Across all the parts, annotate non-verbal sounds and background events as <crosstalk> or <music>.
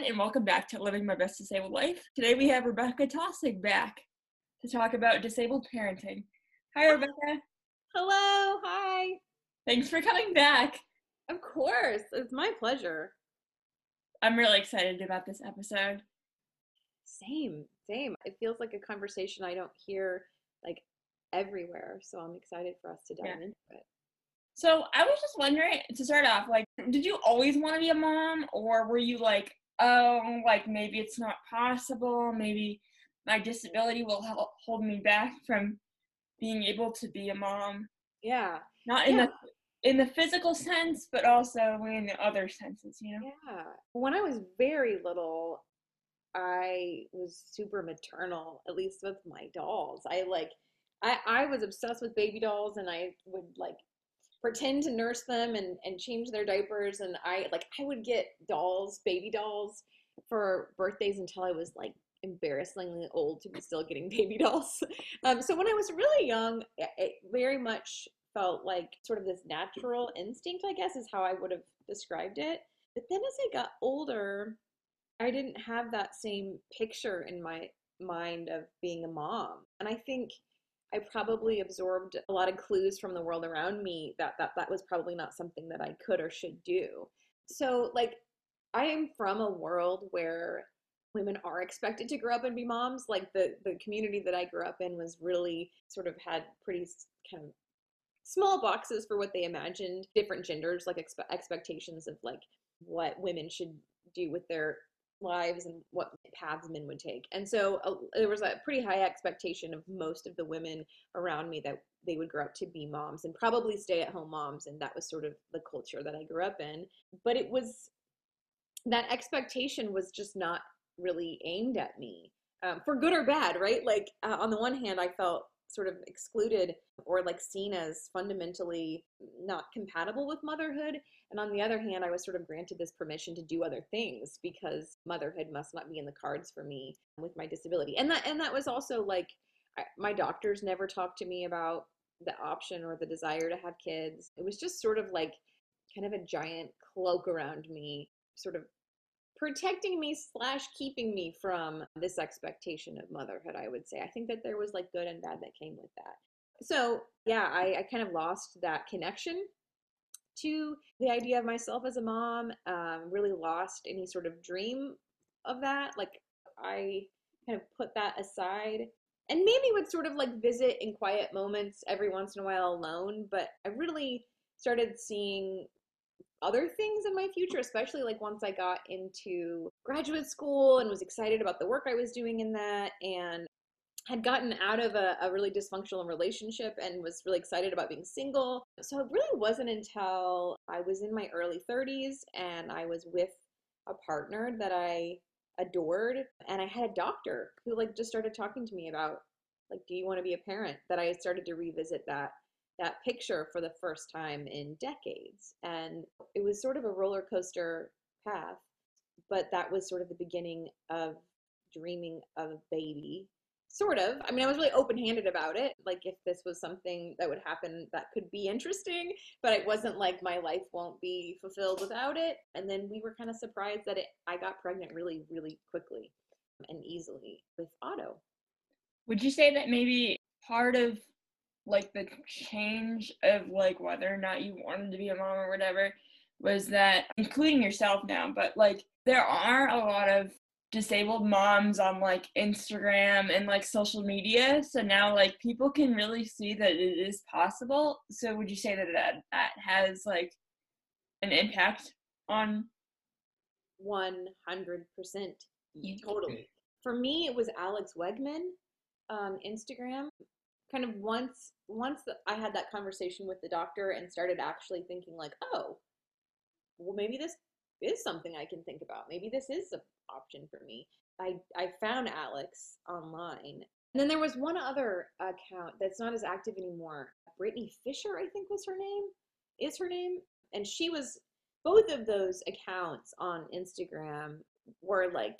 everyone, and welcome back to Living My Best Disabled Life. Today we have Rebekah Taussig back to talk about disabled parenting. Hi, Rebekah. Hello, hi. Thanks for coming back. Of course, it's my pleasure. I'm really excited about this episode. Same, same. It feels like a conversation I don't hear like everywhere, so I'm excited for us to dive yeah. into it. So I was just wondering to start off, like, did you always want to be a mom, or were you like, oh, like maybe it's not possible, maybe my disability will help hold me back from being able to be a mom? Yeah. Not in yeah. the in the physical sense, but also in the other senses, you know? Yeah. When I was very little, I was super maternal, at least with my dolls. I like I, I was obsessed with baby dolls and I would like pretend to nurse them and, and change their diapers and I like I would get dolls, baby dolls for birthdays until I was like embarrassingly old to be still getting <laughs> baby dolls. Um, so when I was really young, it very much felt like sort of this natural instinct, I guess, is how I would have described it. But then as I got older, I didn't have that same picture in my mind of being a mom. And I think I probably absorbed a lot of clues from the world around me that that, that was probably not something that I could or should do. So, like, I am from a world where women are expected to grow up and be moms. Like, the, the community that I grew up in was really sort of had pretty kind of small boxes for what they imagined different genders, like expe- expectations of like what women should do with their lives and what paths men would take. And so uh, there was a pretty high expectation of most of the women around me that they would grow up to be moms and probably stay at home moms. And that was sort of the culture that I grew up in. But it was that expectation was just not really aimed at me um, for good or bad, right? Like, uh, on the one hand, I felt sort of excluded or like seen as fundamentally not compatible with motherhood. And on the other hand, I was sort of granted this permission to do other things because motherhood must not be in the cards for me with my disability. And that and that was also like I, my doctors never talked to me about the option or the desire to have kids. It was just sort of like kind of a giant cloak around me, sort of protecting me slash keeping me from this expectation of motherhood i would say. I think that there was like good and bad that came with that. So yeah I, I kind of lost that connection to the idea of myself as a mom um, really lost any sort of dream of that like i kind of put that aside. And maybe would sort of like visit in quiet moments every once in a while alone but i really started seeing other things in my future, especially like once I got into graduate school and was excited about the work I was doing in that and had gotten out of a, a, really dysfunctional relationship and was really excited about being single. So it really wasn't until I was in my early 30s and I was with a partner that I adored and I had a doctor who like just started talking to me about like do you want to be a parent that I started to revisit that that picture for the first time in decades. And it was sort of a roller coaster path, but that was sort of the beginning of dreaming of a baby. Sort of. I mean, I was really open handed about it. Like, if this was something that would happen that could be interesting, but it wasn't like my life won't be fulfilled without it. And then we were kind of surprised that it, I got pregnant really, really quickly and easily with Otto. Would you say that maybe part of like the change of like whether or not you wanted to be a mom or whatever was that including yourself now but like there are a lot of disabled moms on like Instagram and like social media. So now like people can really see that it is possible. So would you say that that, that has like an impact on? 100% totally. For me it was Alex Wegman um, Instagram kind of once once I had that conversation with the doctor and started actually thinking like, oh, well maybe this is something I can think about. Maybe this is an option for me. I I found Alex online. And then there was one other account that's not as active anymore. Brittany Fisher, I think was her name. Is her name? And she was both of those accounts on Instagram were like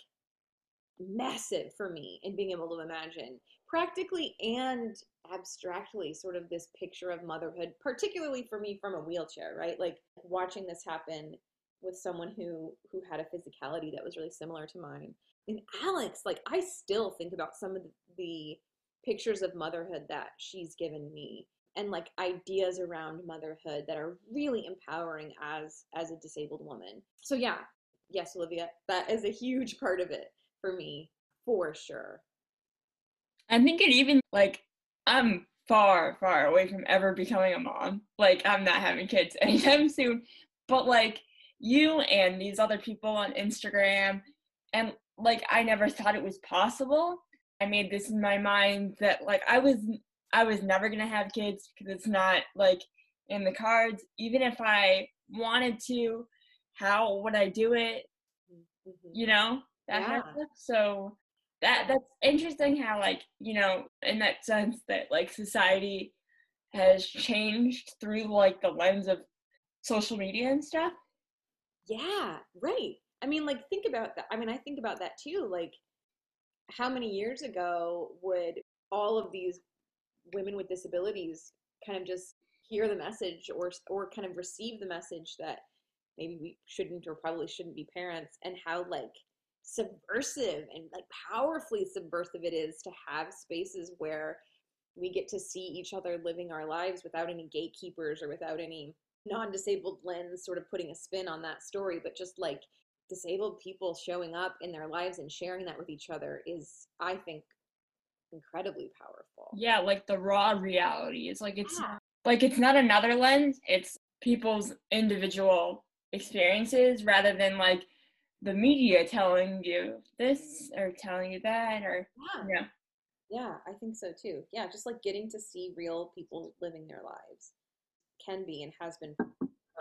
massive for me in being able to imagine practically and abstractly sort of this picture of motherhood particularly for me from a wheelchair right like watching this happen with someone who who had a physicality that was really similar to mine. And Alex, like I still think about some of the, pictures of motherhood that she's given me and like ideas around motherhood that are really empowering as as a disabled woman. So yeah, yes, Olivia, that is a huge part of it for me, for sure. I think it even like I'm far, far away from ever becoming a mom. Like I'm not having kids <laughs> anytime soon. But like you and these other people on Instagram and like I never thought it was possible. I made this in my mind that like I was I was never gonna have kids because it's not like in the cards. Even if I wanted to, how would I do it? Mm-hmm. You know that yeah. So that that's interesting how like you know in that sense that like society has changed through like the lens of social media and stuff. Yeah, right. I mean, like think about that. I mean, I think about that too. Like, how many years ago would all of these women with disabilities kind of just hear the message or or kind of receive the message that maybe we shouldn't or probably shouldn't be parents and how like subversive and like powerfully subversive it is to have spaces where we get to see each other living our lives without any gatekeepers or without any non-disabled lens sort of putting a spin on that story but just like disabled people showing up in their lives and sharing that with each other is i think incredibly powerful. Yeah, like the raw reality. It's like it's yeah. like it's not another lens, it's people's individual experiences rather than like the media telling you this or telling you that or yeah. yeah. Yeah, I think so too. Yeah, just like getting to see real people living their lives can be and has been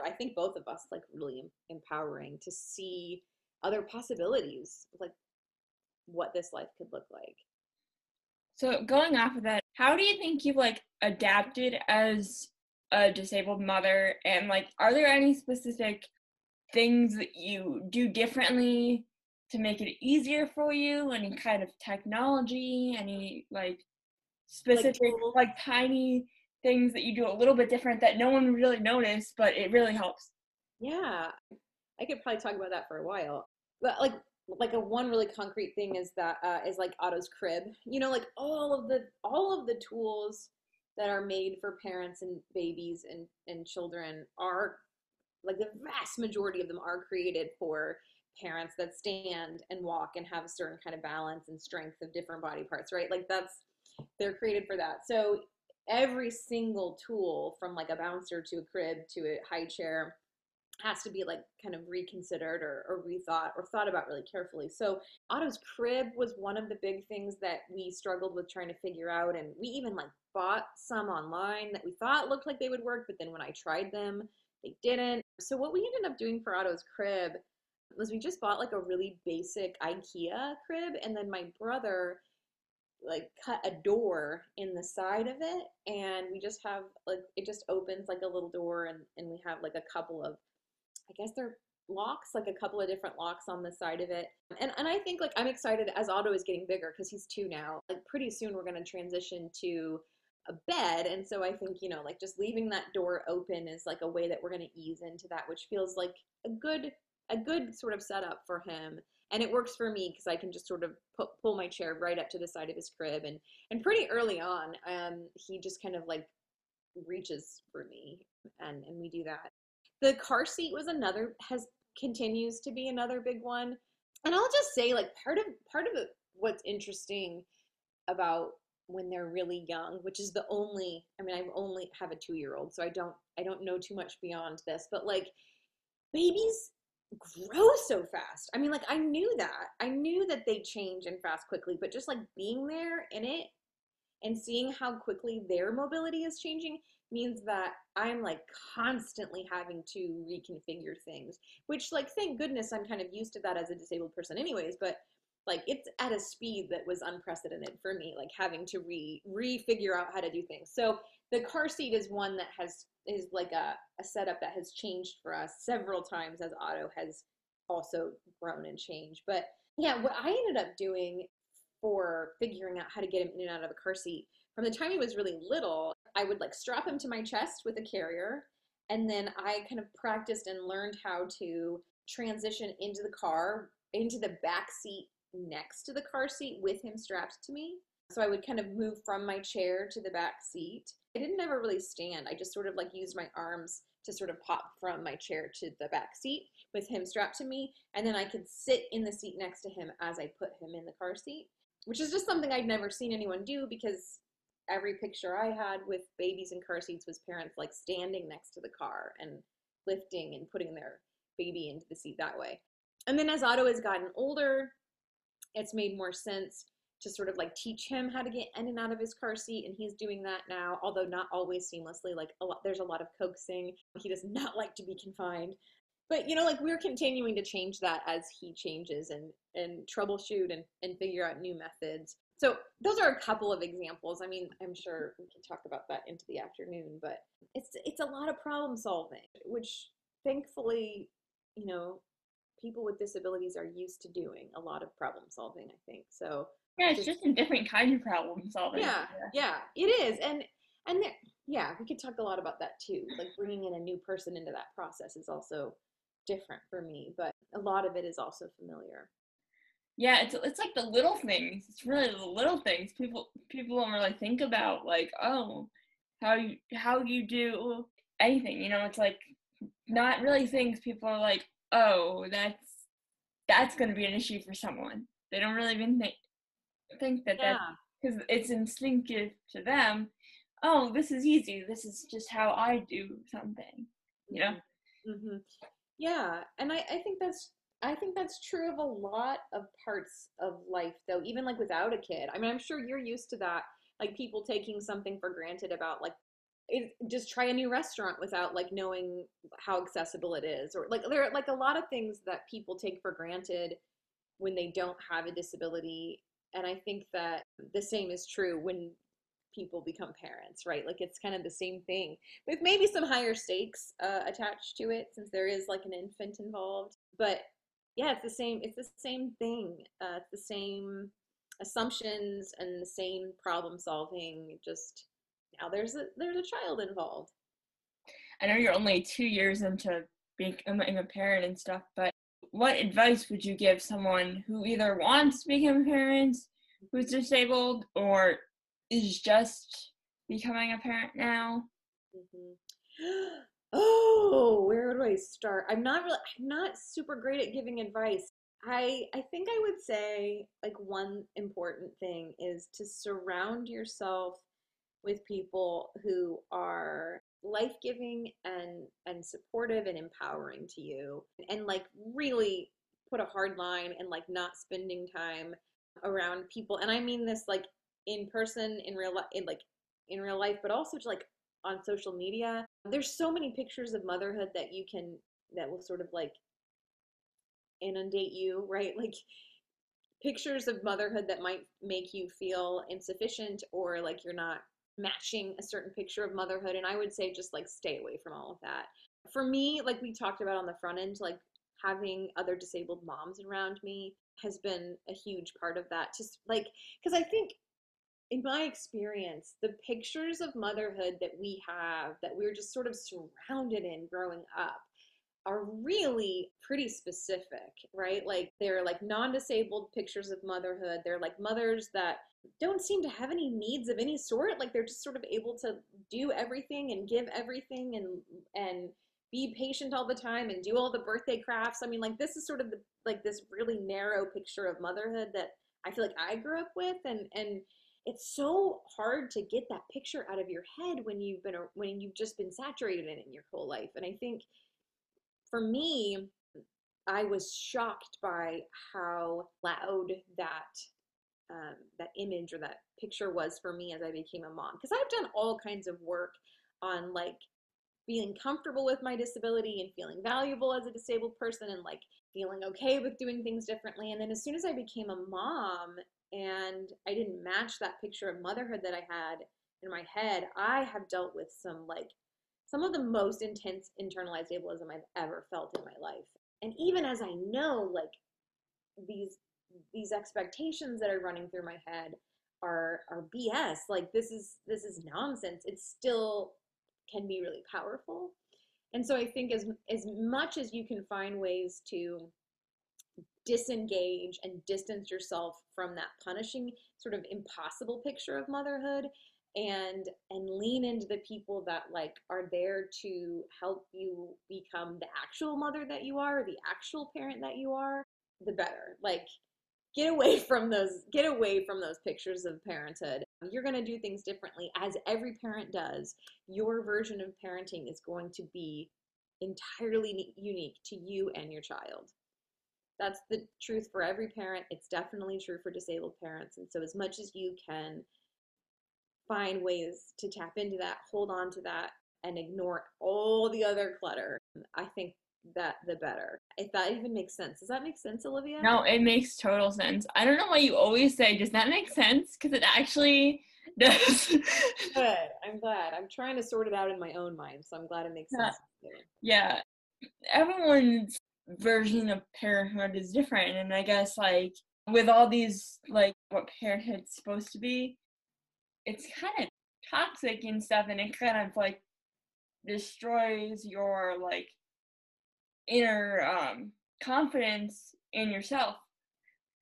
I think both of us like really empowering to see other possibilities like what this life could look like. So going off of that, how do you think you've like adapted as a disabled mother and like are there any specific things that you do differently to make it easier for you? Any kind of technology, any like specific like, like tiny things that you do a little bit different that no one really noticed, but it really helps. Yeah. I could probably talk about that for a while. But like like a one really concrete thing is that uh, is like Otto's crib. You know, like all of the all of the tools that are made for parents and babies and and children are like the vast majority of them are created for parents that stand and walk and have a certain kind of balance and strength of different body parts, right? Like that's they're created for that. So every single tool from like a bouncer to a crib to a high chair has to be like kind of reconsidered or, or rethought or thought about really carefully. So Otto's crib was one of the big things that we struggled with trying to figure out. And we even like bought some online that we thought looked like they would work, but then when I tried them, they didn't. So what we ended up doing for Otto's crib was we just bought like a really basic IKEA crib and then my brother like cut a door in the side of it and we just have like it just opens like a little door and, and we have like a couple of I guess they're locks, like a couple of different locks on the side of it. And and I think like I'm excited as Otto is getting bigger because he's two now. Like pretty soon we're gonna transition to a bed. And so I think, you know, like just leaving that door open is like a way that we're gonna ease into that, which feels like a good a good sort of setup for him. And it works for me because I can just sort of pull my chair right up to the side of his crib. And and pretty early on, um, he just kind of like reaches for me and and we do that the car seat was another has continues to be another big one. And I'll just say like part of part of what's interesting about when they're really young, which is the only I mean I only have a 2-year-old, so I don't I don't know too much beyond this, but like babies grow so fast. I mean like I knew that. I knew that they change and fast quickly, but just like being there in it and seeing how quickly their mobility is changing means that I'm like constantly having to reconfigure things, which like thank goodness I'm kind of used to that as a disabled person anyways, but like it's at a speed that was unprecedented for me, like having to re refigure out how to do things. So the car seat is one that has is like a, a setup that has changed for us several times as Otto has also grown and changed. But yeah, what I ended up doing for figuring out how to get him in and out of a car seat from the time he was really little, I would like strap him to my chest with a carrier and then I kind of practiced and learned how to transition into the car, into the back seat next to the car seat with him strapped to me. So I would kind of move from my chair to the back seat. I didn't ever really stand. I just sort of like used my arms to sort of pop from my chair to the back seat with him strapped to me. And then I could sit in the seat next to him as I put him in the car seat, which is just something I'd never seen anyone do because every picture I had with babies in car seats was parents like standing next to the car and lifting and putting their baby into the seat that way. And then as Otto has gotten older, it's made more sense to sort of like teach him how to get in and out of his car seat and he's doing that now although not always seamlessly like a lot there's a lot of coaxing. He does <laughs> not like to be confined. But you know like we're continuing to change that as he changes and and troubleshoot and, and figure out new methods. So those are a couple of examples. I mean i'm sure we can talk about that into the afternoon but it's it's a lot of problem solving which thankfully you know people with disabilities are used to doing a lot of problem solving i think. So yeah it's just a different kind of problem solving. Yeah yeah it is and and there, yeah we could talk a lot about that too. Like bringing in a new person into that process is also different for me but a lot of it is also familiar. Yeah it's it's like the little things it's really the little things people people don't really think about like oh how you how you do anything you know it's like not really things people are like oh that's that's going to be an issue for someone. They don't really even think think that yeah. that because it's instinctive to them oh this is easy. This is just how i do something you know? Mm-hmm. yeah and I, I think that's i think that's true of a lot of parts of life though even like without a kid. I mean i'm sure you're used to that like people taking something for granted about like it, just try a new restaurant without like knowing how accessible it is or like there are like a lot of things that people take for granted when they don't have a disability and i think that the same is true when people become parents right? Like it's kind of the same thing with maybe some higher stakes uh, attached to it since there is like an infant involved but yeah it's the same it's the same thing uh, it's the same assumptions and the same problem solving just now there's a there's a child involved i know you're only two years into becoming a parent and stuff but what advice would you give someone who either wants to become a parent who's disabled or is just becoming a parent now? Mm-hmm. <gasps> Oh, where do I start? I'm not really I'm not super great at giving advice. I I think I would say like one important thing is to surround yourself with people who are life-giving and and supportive and empowering to you and like really put a hard line and like not spending time around people. And i mean this like in person in real life like in real life but also like on social media. There's so many pictures of motherhood that you can that will sort of like inundate you right? <laughs> Like pictures of motherhood that might make you feel insufficient or like you're not matching a certain picture of motherhood and i would say just like stay away from all of that. For me like we talked about on the front end like having other disabled moms around me has been a huge part of that just like because i think in my experience the pictures of motherhood that we have that we're just sort of surrounded in growing up are really pretty specific, right? Like they're like non-disabled pictures of motherhood. They're like mothers that don't seem to have any needs of any sort. Like they're just sort of able to do everything and give everything and and be patient all the time and do all the birthday crafts. I mean, like this is sort of the like this really narrow picture of motherhood that I feel like I grew up with and and it's so hard to get that picture out of your head when you've been when you've just been saturated in it your whole life. And I think for me, I was shocked by how loud that um, that image or that picture was for me as I became a mom. Because I've done all kinds of work on like feeling comfortable with my disability and feeling valuable as a disabled person and like feeling okay with doing things differently. And then as soon as I became a mom and I didn't match that picture of motherhood that I had in my head, I have dealt with some like some of the most intense internalized ableism I've ever felt in my life. And even as I know, like these these expectations that are running through my head are are BS. Like this is this is nonsense. It still can be really powerful. And so I think as as much as you can find ways to disengage and distance yourself from that punishing sort of impossible picture of motherhood and and lean into the people that like are there to help you become the actual mother that you are the actual parent that you are the better. Like get away <laughs> from those get away from those pictures of parenthood. You're going to do things differently as every parent does. Your version of parenting is going to be entirely unique to you and your child. That's the truth for every parent. It's definitely true for disabled parents and so as much as you can find ways to tap into that hold on to that and ignore all the other clutter i think that the better. If that even makes sense. Does that make sense, Olivia? No, it makes total sense. I don't know why you always say, does that make sense? Because it actually <laughs> does. Good. I'm glad. I'm trying to sort it out in my own mind, so I'm glad it makes sense. Yeah. Everyone's version of parenthood is different. And I guess, like, with all these, like, what parenthood's supposed to be, it's kind of toxic and stuff, and it kind of, like, destroys your, like, inner um, confidence in yourself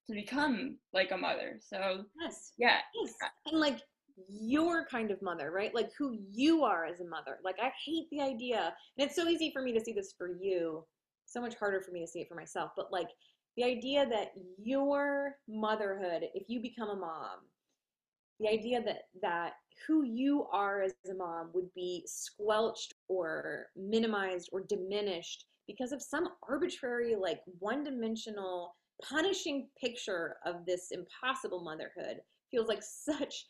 to become like a mother. So yes, yeah, yes, and like your kind of mother, right? Like who you are as a mother. Like I hate the idea, and it's so easy for me to see this for you. So much harder for me to see it for myself. But like the idea that your motherhood, if you become a mom, the idea that that who you are as a mom would be squelched or minimized or diminished because of some arbitrary, like one dimensional, punishing picture of this impossible motherhood feels like such,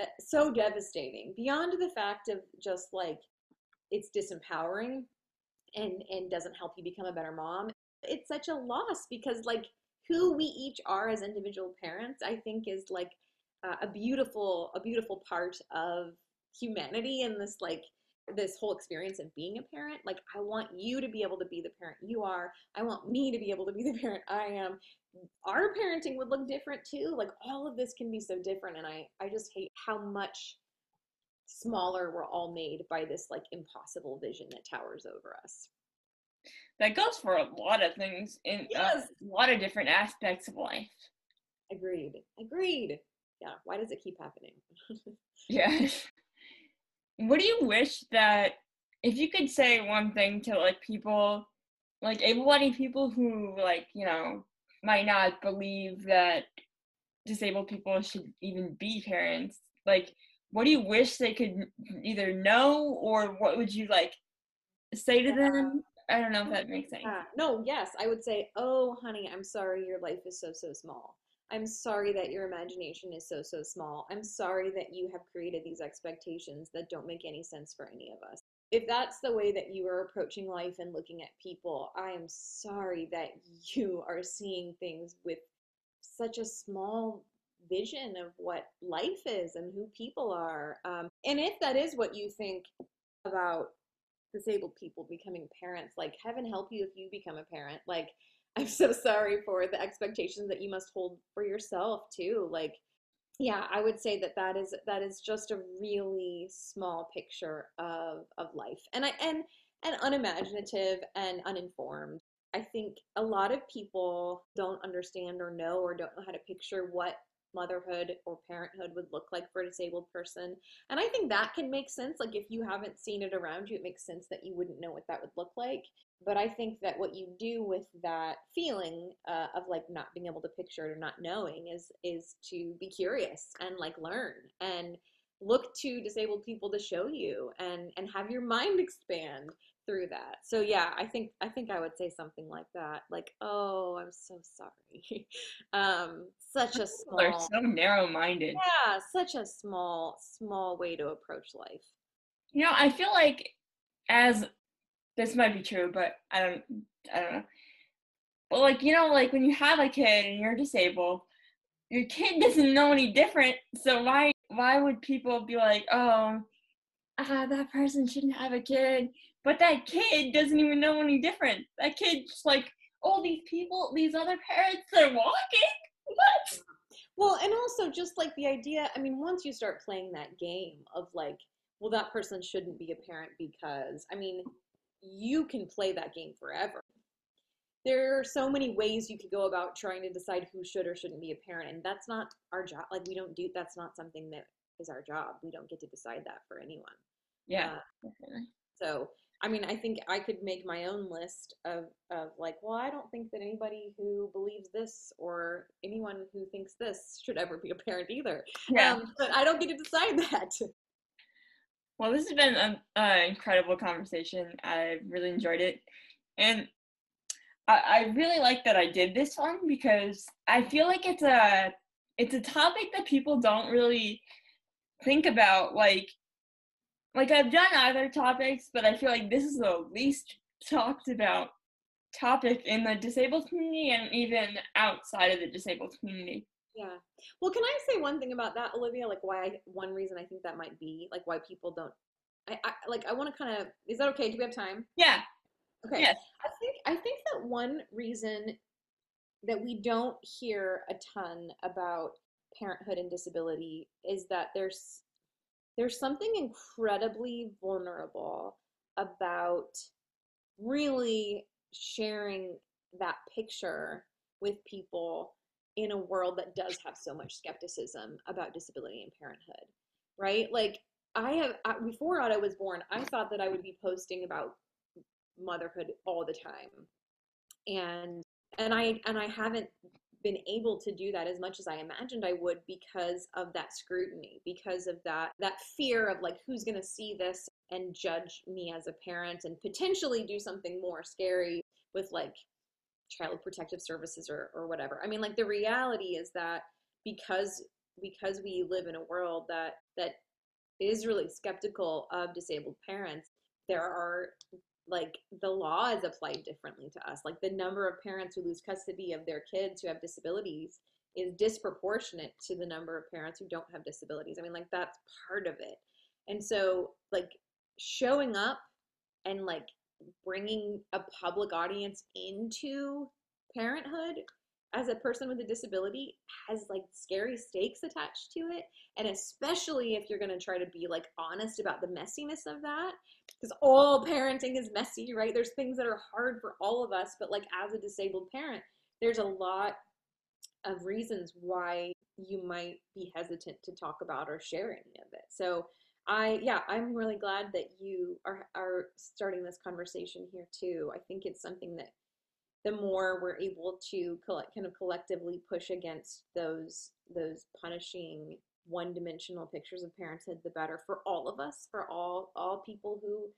uh, so devastating. Beyond the fact of just like it's disempowering and and doesn't help you become a better mom it's such a loss because like who we each are as individual parents i think is like uh, a beautiful a beautiful part of humanity and this like this whole experience of being a parent. Like i want you to be able to be the parent you are. I want me to be able to be the <laughs> parent i am. Our parenting would look different too. Like all of this can be so different and i i just hate how much smaller we're all made by this like impossible vision that towers over us. That goes for a lot of things in uh, a lot of different aspects of life. Agreed. Agreed yeah why does it keep happening? <laughs> Yeah. What do you wish that if you could say one thing to like people like able-bodied people who like you know might not believe that disabled people should even be parents like what do you wish they could either know or what would you like say to them? I don't know if oh, that makes sense. yeah. no yes i would say oh honey i'm sorry your life is so so small I'm sorry that your imagination is so, so small. I'm sorry that you have created these expectations that don't make any sense for any of us. If that's the way that you are approaching life and looking at people, I am sorry that <laughs> you are seeing things with such a small vision of what life is and who people are. Um, and if that is what you think about disabled people becoming parents, like heaven help you if you become a parent. Like, I'm so sorry for the expectations that you must hold for yourself too. Like, yeah, I would say that that is that is just a really small picture of of life, and I and and unimaginative and uninformed. I think a lot of people don't understand or know or don't know how to picture what motherhood or parenthood would look like for a disabled person. And I think that can make sense. Like if you haven't seen it around you, it makes sense that you wouldn't know what that would look like. But I think that what you do with that feeling uh, of like not being able to picture it or not knowing is is to be curious and like learn and look to disabled people to show you and and have your mind expand through that. So yeah, I think I think I would say something like that. Like, oh, I'm so sorry. <laughs> um, such a <laughs> small They're so narrow minded. Yeah, such a small, small way to approach life. You know, I feel like as this might be true, but I don't I don't know. But like, you know, like when you have a kid and you're disabled, your kid <laughs> doesn't know any different. So why why would people be like, oh, ah, that person shouldn't have a kid but that kid doesn't even know any different. That kid's like, oh, these people, these other parents, they're walking. What? Well, and also just like the idea, I mean, once you start playing that game of like, well, that person shouldn't be a parent because, I mean, you can play that game forever. There are so many ways you could go about trying to decide who should or shouldn't be a parent, and that's not our job. Like we don't do that's not something that is our job. We don't get to decide that for anyone. Yeah. Uh, so I mean, I think I could make my own list of, of like, well, I don't think that anybody who believes this or anyone who thinks this should ever be a parent either. Yeah. Um, but I don't get to decide that. Well, this has been an uh, incredible conversation. I really enjoyed it. And I, I really like that I did this one because I feel like it's a it's a topic that people don't really think about like like I've done other topics, but I feel like this is the least talked about topic in the disabled community and even outside of the disabled community. Yeah. Well, can I say one thing about that, Olivia? Like, why? I, one reason I think that might be like why people don't. I, I like. I want to kind of. Is that okay? Do we have time? Yeah. Okay. Yes. I think. I think that one reason that we don't hear a ton about parenthood and disability is that there's there's something incredibly vulnerable about really sharing that picture with people in a world that does have so much skepticism about disability and parenthood right? Like i have before otto was born i thought that i would be posting about motherhood all the time. And and i and i haven't been able to do that as much as I imagined I would because of that scrutiny, because of that that fear of like who's going to see this and judge me as a parent and potentially do something more scary with like child protective services or or whatever. I mean like the reality is that because because we live in a world that that is really skeptical of disabled parents, there are like the law is applied differently to us. Like the number of parents who lose custody of their kids who have disabilities is disproportionate to the number of parents who don't have disabilities. I mean, like that's part of it. And so, like showing up and like bringing a public audience into parenthood as a person with a disability has like scary stakes attached to it and especially if you're going to try to be like honest about the messiness of that because all parenting is messy right? There's things that are hard for all of us but like as a disabled parent there's a lot of reasons why you might be hesitant to talk about or share any of it. So i yeah i'm really glad that you are are starting this conversation here too. I think it's something that the more we're able to collect, kind of collectively push against those those punishing one-dimensional pictures of parenthood, the better for all of us, for all all people who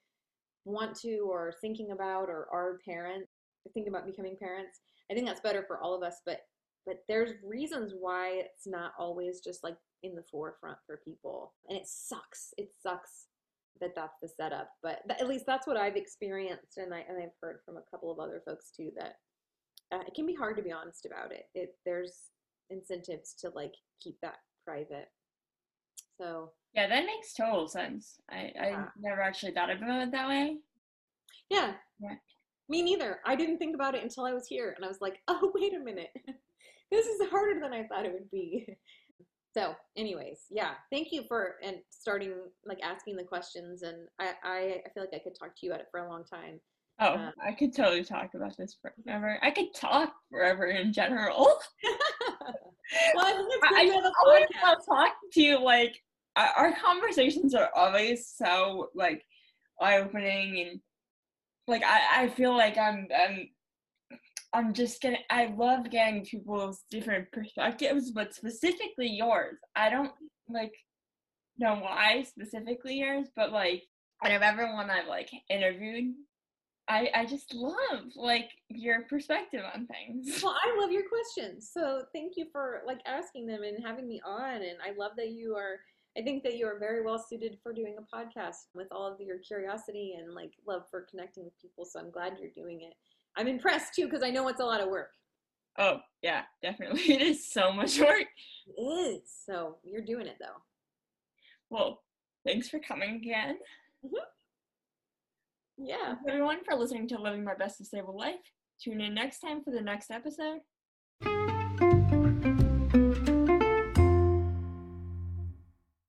want to or thinking about or are parents, thinking about becoming parents. I think that's better for all of us, but but there's reasons why it's not always just like in the forefront for people, and it sucks. It sucks that that's the setup. But th- at least that's what I've experienced, and I and I've heard from a couple of other folks too that uh, it can be hard to be honest about it. It there's incentives to like keep that private. So yeah, that makes total sense. I yeah. I never actually thought about it that way. Yeah. Yeah. Me neither. I didn't think about it until I was here, and I was like, oh <laughs> wait a minute, <laughs> this is harder than I thought it would be. So, anyways, yeah, thank you for and starting like asking the questions, and I I, I feel like I could talk to you about it for a long time. Oh, um, I could totally talk about this forever. I could talk forever in general. <laughs> <laughs> well, I think it's good I, always love talking to you. Like our conversations are always so like eye opening and like I, I feel like I'm I'm I'm just getting, I love getting people's different perspectives, but specifically yours. I don't like know why specifically yours, but like out of everyone I've like interviewed, I, I just love like your perspective on things. Well, I love your questions. So thank you for like asking them and having me on. And I love that you are, I think that you are very well suited for doing a podcast with all of your curiosity and like love for connecting with people. So I'm glad you're doing it. I'm impressed too because I know it's a lot of work. Oh, yeah, definitely. <laughs> It is so much work. It is. So you're doing it though. Well, thanks for coming again. Mm-hmm. Yeah. Thanks everyone for listening to Living My Best Disabled Life. Tune in next time for the next episode.